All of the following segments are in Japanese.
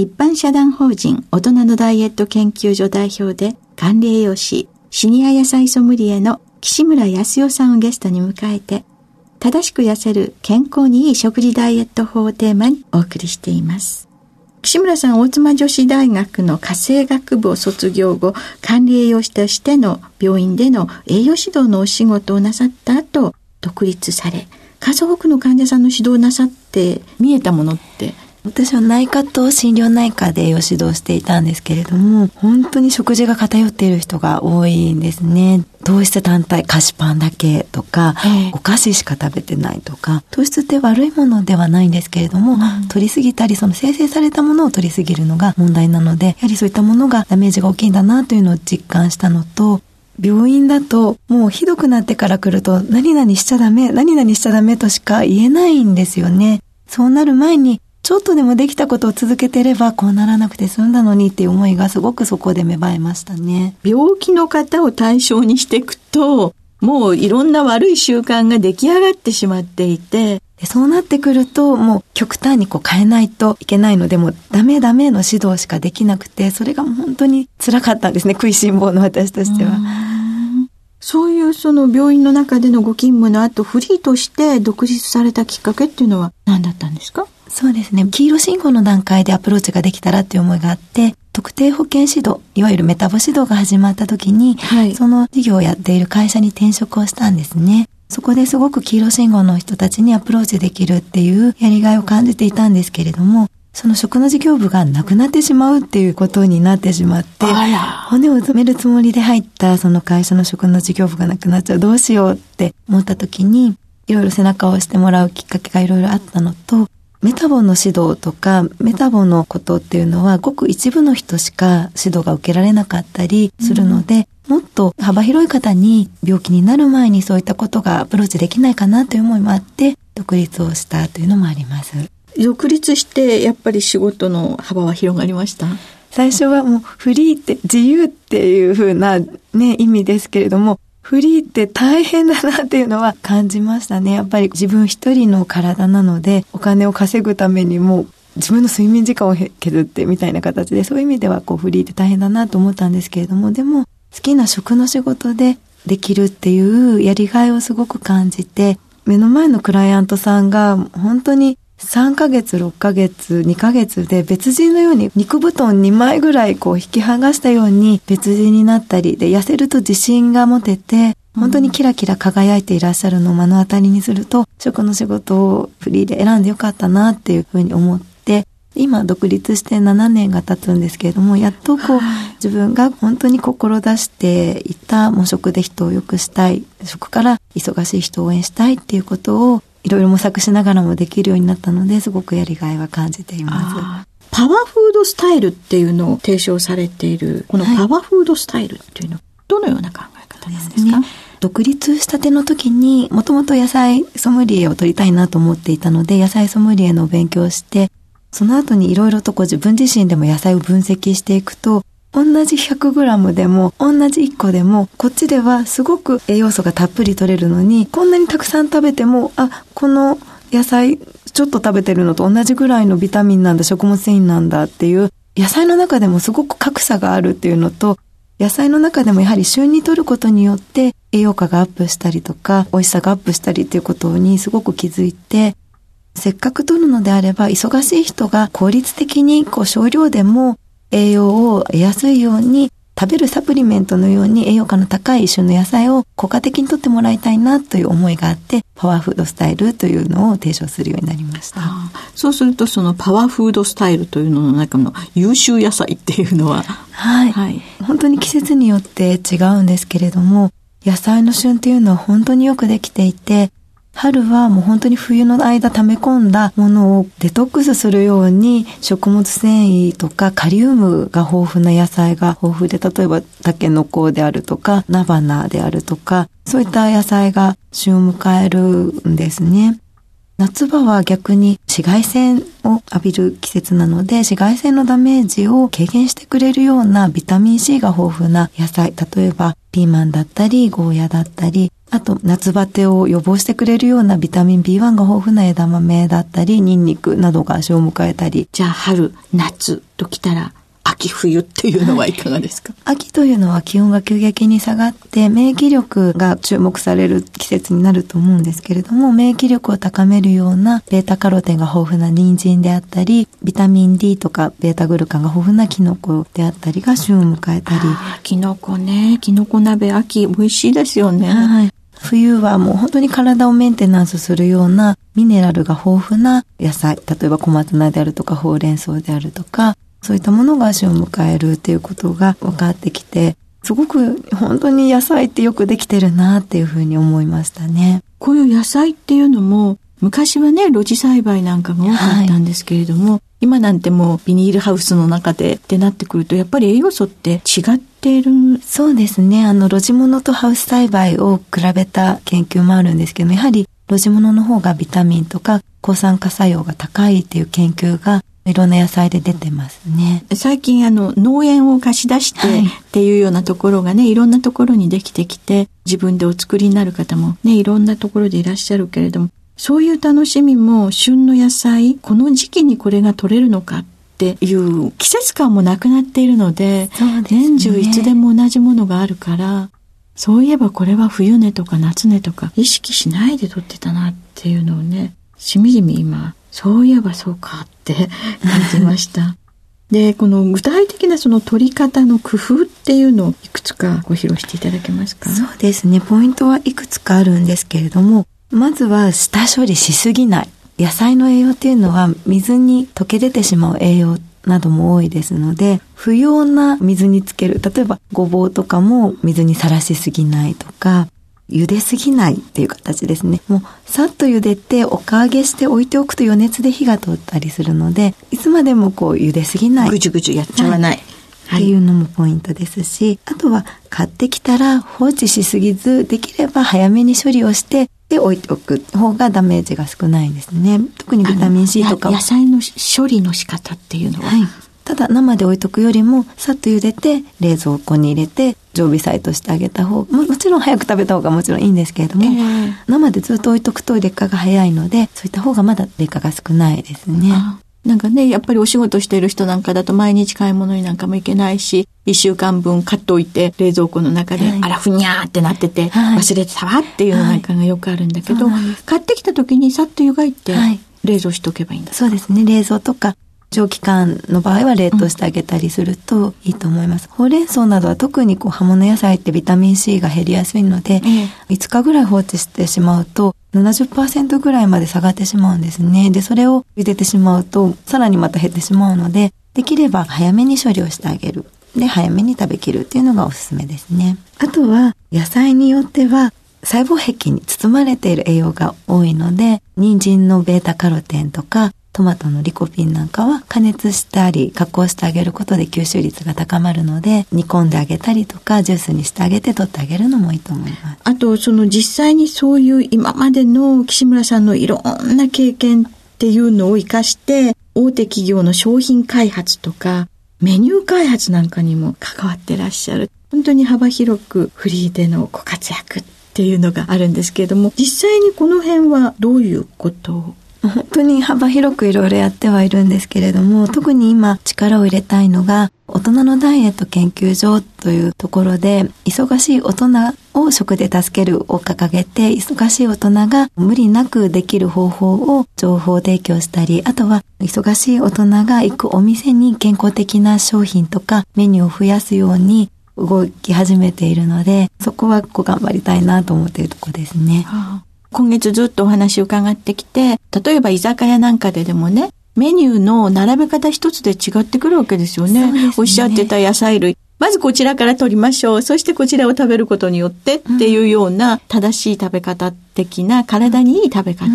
一般社団法人大人のダイエット研究所代表で管理栄養士シニア野菜ソムリエの岸村康代さんをゲストに迎えて正しく痩せる健康にいい食事ダイエット法をテーマにお送りしています。岸村さん、大妻女子大学の家政学部を卒業後、管理栄養士としての病院での栄養指導のお仕事をなさった後、独立され、数多くの患者さんの指導をなさって見えたものって私は内科と心療内科で栄養指導していたんですけれども、本当に食事が偏っている人が多いんですね。糖質単体、菓子パンだけとか、お菓子しか食べてないとか、糖質って悪いものではないんですけれども、うん、取りすぎたり、その生成されたものを取りすぎるのが問題なので、やはりそういったものがダメージが大きいんだなというのを実感したのと、病院だともうひどくなってから来ると何々しちゃダメ、何々しちゃダメとしか言えないんですよね。そうなる前にちょっとでもできたことを続けてればこうならなくて済んだのにっていう思いがすごくそこで芽生えましたね。病気の方を対象にしていくと、もういろんな悪い習慣が出来上がってしまっていて、でそうなってくると、もう極端にこう変えないといけないので、もうダメダメの指導しかできなくて、それが本当に辛かったんですね、食いしん坊の私としては。そういうその病院の中でのご勤務の後、フリーとして独立されたきっかけっていうのは何だったんですか？そうですね。黄色信号の段階でアプローチができたらっていう思いがあって、特定保険指導、いわゆるメタボ指導が始まった時に、はい、その事業をやっている会社に転職をしたんですね。そこですごく黄色信号の人たちにアプローチできるっていうやりがいを感じていたんですけれども、その食の事業部がなくなってしまうっていうことになってしまって、骨を埋めるつもりで入ったその会社の食の事業部がなくなっちゃう、どうしようって思った時に、いろいろ背中を押してもらうきっかけがいろいろあったのと、メタボの指導とか、メタボのことっていうのは、ごく一部の人しか指導が受けられなかったりするので、うん、もっと幅広い方に病気になる前にそういったことがアプローチできないかなという思いもあって、独立をしたというのもあります。独立して、やっぱり仕事の幅は広がりました？最初はもうフリーって自由っていう風なね、意味ですけれども、フリーって大変だなっていうのは感じましたね。やっぱり自分一人の体なので、お金を稼ぐためにも自分の睡眠時間を削ってみたいな形で、そういう意味ではこうフリーって大変だなと思ったんですけれども、でも好きな食の仕事でできるっていうやりがいをすごく感じて、目の前のクライアントさんが本当に3ヶ月、6ヶ月、2ヶ月で別人のように肉布団2枚ぐらいこう引き剥がしたように別人になったりで痩せると自信が持てて本当にキラキラ輝いていらっしゃるのを目の当たりにすると食の仕事をフリーで選んでよかったなっていうふうに思って今独立して7年が経つんですけれどもやっとこう自分が本当に志していた模食で人を良くしたい食から忙しい人を応援したいっていうことをいろいろ模索しながらもできるようになったのですごくやりがいは感じています。パワーフードスタイルっていうのを提唱されている、このパワーフードスタイルっていうのは、どのような考え方なんですか、ね、独立したての時にもともと野菜ソムリエを取りたいなと思っていたので野菜ソムリエの勉強をしてその後にいろいろとこう自分自身でも野菜を分析していくと同じ 100g でも同じ1個でもこっちではすごく栄養素がたっぷり取れるのにこんなにたくさん食べてもあこの野菜ちょっと食べてるのと同じぐらいのビタミンなんだ食物繊維なんだっていう野菜の中でもすごく格差があるっていうのと野菜の中でもやはり旬に摂ることによって栄養価がアップしたりとか美味しさがアップしたりっていうことにすごく気づいてせっかく摂るのであれば忙しい人が効率的にこう少量でも栄養を得やすいように食べるサプリメントのように栄養価の高い旬の野菜を効果的にとってもらいたいなという思いがあってパワーフードスタイルというのを提唱するようになりました。そうするとそのパワーフードスタイルというのの中の優秀野菜っていうのは？はい、はい、本当に季節によって違うんですけれども野菜の旬っていうのは本当によくできていて春はもう本当に冬の間溜め込んだものをデトックスするように食物繊維とかカリウムが豊富な野菜が豊富で、例えばタケノコであるとか、菜花であるとか、そういった野菜が旬を迎えるんですね。夏場は逆に紫外線を浴びる季節なので紫外線のダメージを軽減してくれるようなビタミン C が豊富な野菜例えばピーマンだったりゴーヤだったりあと、夏バテを予防してくれるようなビタミン B1 が豊富な枝豆だったり、ニンニクなどが足を迎えたり。じゃあ、春、夏と来たら、秋冬っていうのはいかがですか、はい、秋というのは気温が急激に下がって免疫力が注目される季節になると思うんですけれども免疫力を高めるようなベータカロテンが豊富な人参であったりビタミン D とかベータグルカンが豊富なキノコであったりが旬を迎えたり。キノコね。キノコ鍋秋美味しいですよね。はい冬はもう本当に体をメンテナンスするようなミネラルが豊富な野菜、例えば小松菜であるとかほうれん草であるとか、そういったものが足を迎えるっていうことが分かってきて、すごく本当に野菜ってよくできてるなっていうふうに思いましたね。こういう野菜っていうのも、昔はね、露地栽培なんかが多かったんですけれども、はい、今なんてもうビニールハウスの中でってなってくると、やっぱり栄養素って違っているそうですね。あの、露地物とハウス栽培を比べた研究もあるんですけども、やはり露地物の方がビタミンとか抗酸化作用が高いっていう研究がいろんな野菜で出てますね。最近あの農園を貸し出してっていうようなところがね、はい、いろんなところにできてきて、自分でお作りになる方もね、いろんなところでいらっしゃるけれども、そういう楽しみも旬の野菜、この時期にこれが取れるのかっていう季節感もなくなっているので、でね、年中いつでも同じものがあるから、そういえばこれは冬寝とか夏寝とか意識しないで撮ってたなっていうのをね、しみじみ今そういえばそうかって 感じました。で、この具体的なその取り方の工夫っていうのをいくつかご披露していただけますか？そうですね。ポイントはいくつかあるんですけれども、まずは下処理しすぎない。野菜の栄養っていうのは水に溶け出てしまう栄養なども多いですので、不要な水につける。例えばごぼうとかも水にさらしすぎないとか、茹ですぎないっていう形ですね。もうさっと茹でておか揚げして置いておくと余熱で火が通ったりするので、いつまでもこう茹ですぎない。ぐじゅぐじゅやっちゃわない。はい、っていうのもポイントですし、あとは買ってきたら放置しすぎず、できれば早めに処理をして、で置いておく方がダメージが少ないですね。特にビタミン C とか野菜の処理の仕方っていうのは、はい、ただ生で置いとくよりもさっと茹でて冷蔵庫に入れて常備菜としてあげた方ももちろん早く食べた方がもちろんいいんですけれども、えー、生でずっと置いとくと劣化が早いのでそういった方がまだ劣化が少ないですね。なんかね、やっぱりお仕事している人なんかだと毎日買い物になんかも行けないし、一週間分買っておいて冷蔵庫の中で、はい、あらふにゃーってなってて、はい、忘れてたわっていうのなんかがよくあるんだけど、はい、買ってきた時にさっと湯がいて、冷蔵しておけばいいんだそうですね。冷蔵とか長期間の場合は冷凍してあげたりするといいと思います。うん、ほうれん草などは特にこう葉物野菜ってビタミン C が減りやすいので、え5日ぐらい放置してしまうと70%ぐらいまで下がってしまうんですね。で、それを茹でてしまうとさらにまた減ってしまうので、できれば早めに処理をしてあげる。で、早めに食べきるっていうのがおすすめですね。あとは野菜によっては細胞壁に包まれている栄養が多いので、人参のベータカロテンとかトマトのリコピンなんかは加熱したり加工してあげることで吸収率が高まるので煮込んであげたりとかジュースにしてあげて取ってあげるのもいいと思います。あとその実際にそういう今までの岸村さんのいろんな経験っていうのを生かして大手企業の商品開発とかメニュー開発なんかにも関わってらっしゃる。本当に幅広くフリーでのご活躍っていうのがあるんですけれども、実際にこの辺はどういうこと本当に幅広くいろいろやってはいるんですけれども、特に今力を入れたいのが、大人のダイエット研究所というところで、忙しい大人を食で助けるを掲げて、忙しい大人が無理なくできる方法を情報提供したり、あとは忙しい大人が行くお店に健康的な商品とかメニューを増やすように動き始めているので、そこはこう頑張りたいなと思っているところですね。はあ今月ずっとお話を伺ってきて、例えば居酒屋なんかででもね、メニューの並べ方一つで違ってくるわけですよね。ねおっしゃってた野菜類。まずこちらから取りましょう。そしてこちらを食べることによってっていうような正しい食べ方的な体にいい食べ方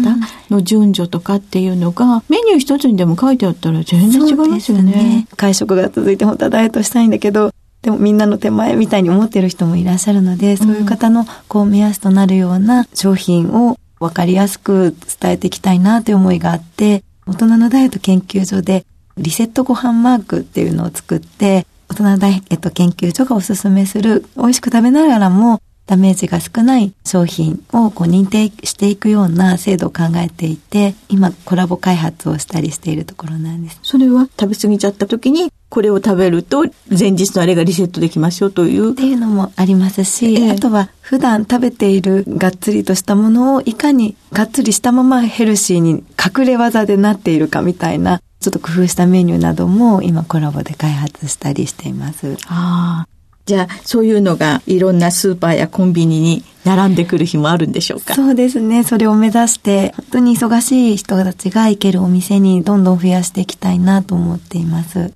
の順序とかっていうのがメニュー一つにでも書いてあったら全然違いますよね。ね会食が続いて本当はダイエットしたいんだけど、でもみんなの手前みたいに思ってる人もいらっしゃるので、そういう方のこう目安となるような商品を分かりやすく伝えていきたいなという思いがあって、大人のダイエット研究所でリセットご飯マークっていうのを作って、大人のダイエット研究所がおすすめする美味しく食べながらもダメージが少ない商品をこう認定していくような制度を考えていて、今コラボ開発をしたりしているところなんです。それは食べ過ぎちゃった時にこれを食べると前日のあれがリセットできますよという。っていうのもありますし、えー、あとは普段食べているがっつりとしたものをいかにがっつりしたままヘルシーに隠れ技でなっているかみたいなちょっと工夫したメニューなども今コラボで開発したりしています。ああ。じゃあ、そういうのがいろんなスーパーやコンビニに並んでくる日もあるんでしょうか？そうですね。それを目指して、本当に忙しい人たちが行けるお店にどんどん増やしていきたいなと思っています。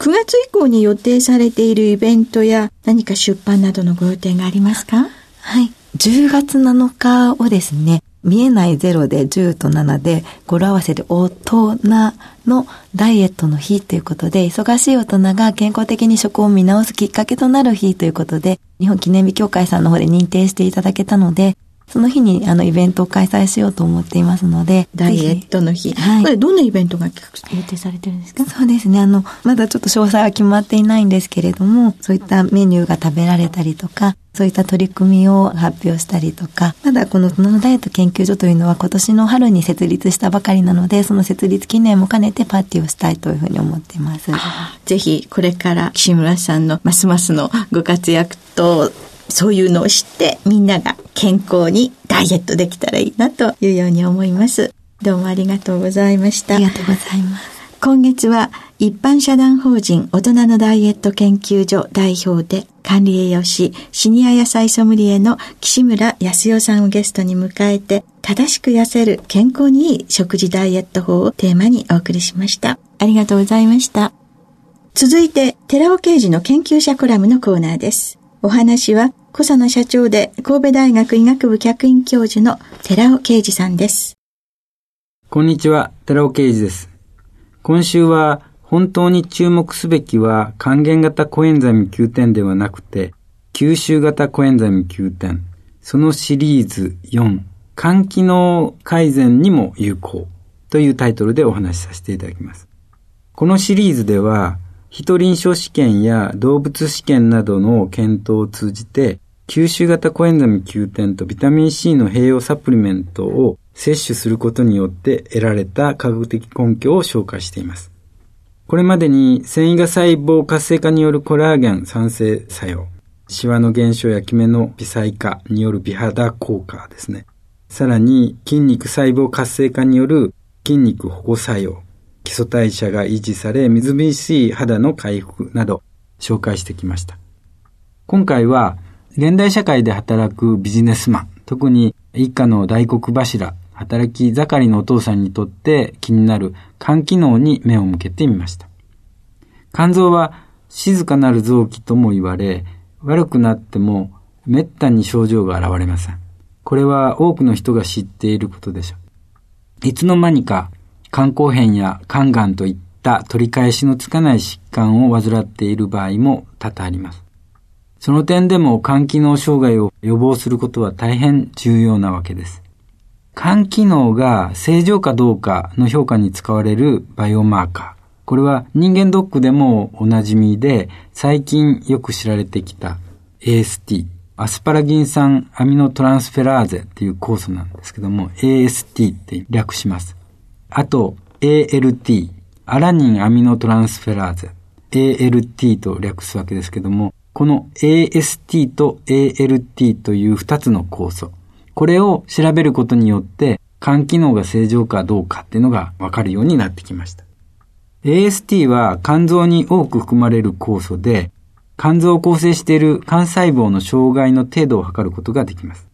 9月以降に予定されているイベントや何か出版などのご予定がありますか？はい。10月7日をですね、見えないゼロで10と7で語呂合わせで大人のダイエットの日ということで、忙しい大人が健康的に食を見直すきっかけとなる日ということで、日本記念日協会さんの方で認定していただけたので、その日にあのイベントを開催しようと思っていますので。ダイエットの日。はい。これどんなイベントが予定されてるんですか？そうですね。あの、まだちょっと詳細は決まっていないんですけれども、そういったメニューが食べられたりとか、そういった取り組みを発表したりとか、まだこの大人のダイエット研究所というのは今年の春に設立したばかりなので、その設立記念も兼ねてパーティーをしたいというふうに思っています。ぜひこれから岸村さんのますますのご活躍とそういうのを知ってみんなが健康にダイエットできたらいいなというように思います。どうもありがとうございました。ありがとうございます。今月は一般社団法人大人のダイエット研究所代表で管理栄養士シニア野菜ソムリエの岸村康代さんをゲストに迎えて正しく痩せる健康にいい食事ダイエット法をテーマにお送りしました。ありがとうございました。続いて寺尾刑事の研究者コラムのコーナーです。お話は小佐野社長で神戸大学医学部客員教授の寺尾啓二さんです。こんにちは、寺尾啓二です。今週は本当に注目すべきは還元型コエンザイム Q10 ではなくて吸収型コエンザイム Q10 そのシリーズ4肝機能改善にも有効というタイトルでお話しさせていただきます。このシリーズでは人臨床試験や動物試験などの検討を通じて、吸収型コエンザミ9点とビタミン C の併用サプリメントを摂取することによって得られた科学的根拠を紹介しています。これまでに繊維が細胞活性化によるコラーゲン酸性作用、シワの減少やキメの微細化による美肌効果ですね。さらに筋肉細胞活性化による筋肉保護作用、基礎代謝が維持され、みずみずしい肌の回復など紹介してきました。今回は、現代社会で働くビジネスマン、特に一家の大黒柱、働き盛りのお父さんにとって気になる肝機能に目を向けてみました。肝臓は静かなる臓器とも言われ、悪くなっても滅多に症状が現れません。これは多くの人が知っていることでしょう。いつの間にか肝硬変や肝がんといった取り返しのつかない疾患を患っている場合も多々あります。その点でも肝機能障害を予防することは大変重要なわけです。肝機能が正常かどうかの評価に使われるバイオマーカー。これは人間ドックでもおなじみで、最近よく知られてきた AST、アスパラギン酸アミノトランスフェラーゼっていう酵素なんですけども、AST って略します。あと、ALT、アラニンアミノトランスフェラーゼ、ALT と略すわけですけども、この AST と ALT という2つの酵素、これを調べることによって、肝機能が正常かどうかっていうのがわかるようになってきました。AST は肝臓に多く含まれる酵素で、肝臓を構成している肝細胞の障害の程度を測ることができます。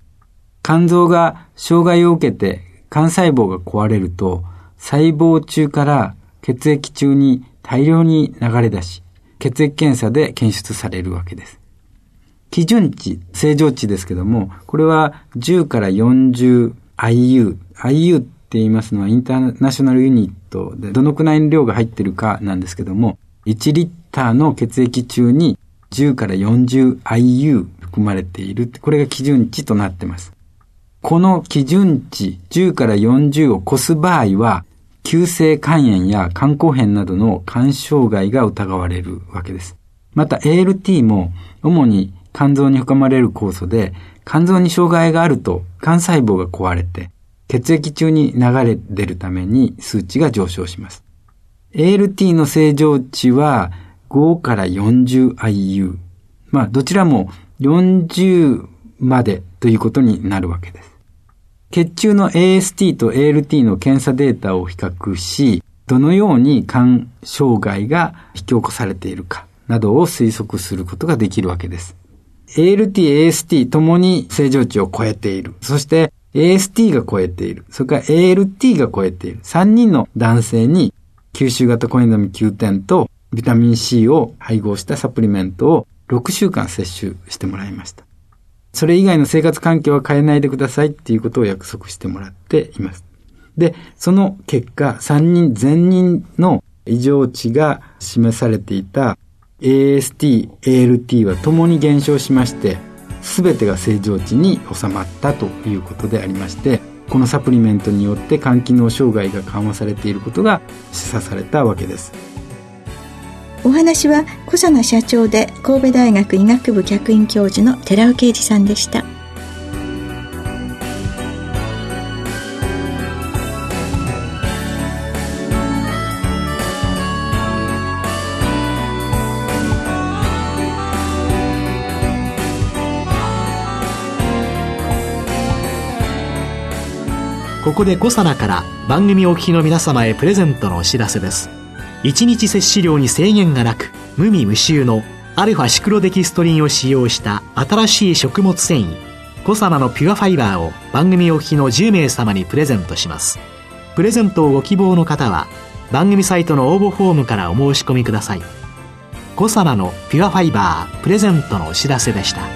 肝臓が障害を受けて肝細胞が壊れると、細胞中から血液中に大量に流れ出し、血液検査で検出されるわけです。基準値、正常値ですけども、これは10から 40IU。IU って言いますのはインターナショナルユニットでどのくらいの量が入ってるかなんですけども、1リッターの血液中に10から 40IU 含まれている。これが基準値となっています。この基準値10から40を超す場合は、急性肝炎や肝硬変などの肝障害が疑われるわけです。また ALT も主に肝臓に含まれる酵素で、肝臓に障害があると肝細胞が壊れて、血液中に流れ出るために数値が上昇します。ALT の正常値は5から 40IU。まあ、どちらも40までということになるわけです。血中の AST と ALT の検査データを比較し、どのように肝障害が引き起こされているかなどを推測することができるわけです。ALT、AST ともに正常値を超えている。そして AST が超えている。それから ALT が超えている。3人の男性に吸収型コエンザミ Q10 とビタミン C を配合したサプリメントを6週間摂取してもらいました。それ以外の生活環境は変えないでくださいっていうことを約束してもらっています。で、その結果、3人全人の異常値が示されていた AST、ALT は共に減少しまして、すべてが正常値に収まったということでありまして、このサプリメントによって肝機能障害が緩和されていることが示唆されたわけです。お話は小佐奈社長で神戸大学医学部客員教授の寺尾啓二さんでした。ここで小佐奈から番組お聞きの皆様へプレゼントのお知らせです。1日摂取量に制限がなく無味無臭のアルファシクロデキストリンを使用した新しい食物繊維コサナのピュアファイバーを番組お聞きの10名様にプレゼントします。プレゼントをご希望の方は番組サイトの応募フォームからお申し込みください。コサナのピュアファイバープレゼントのお知らせでした。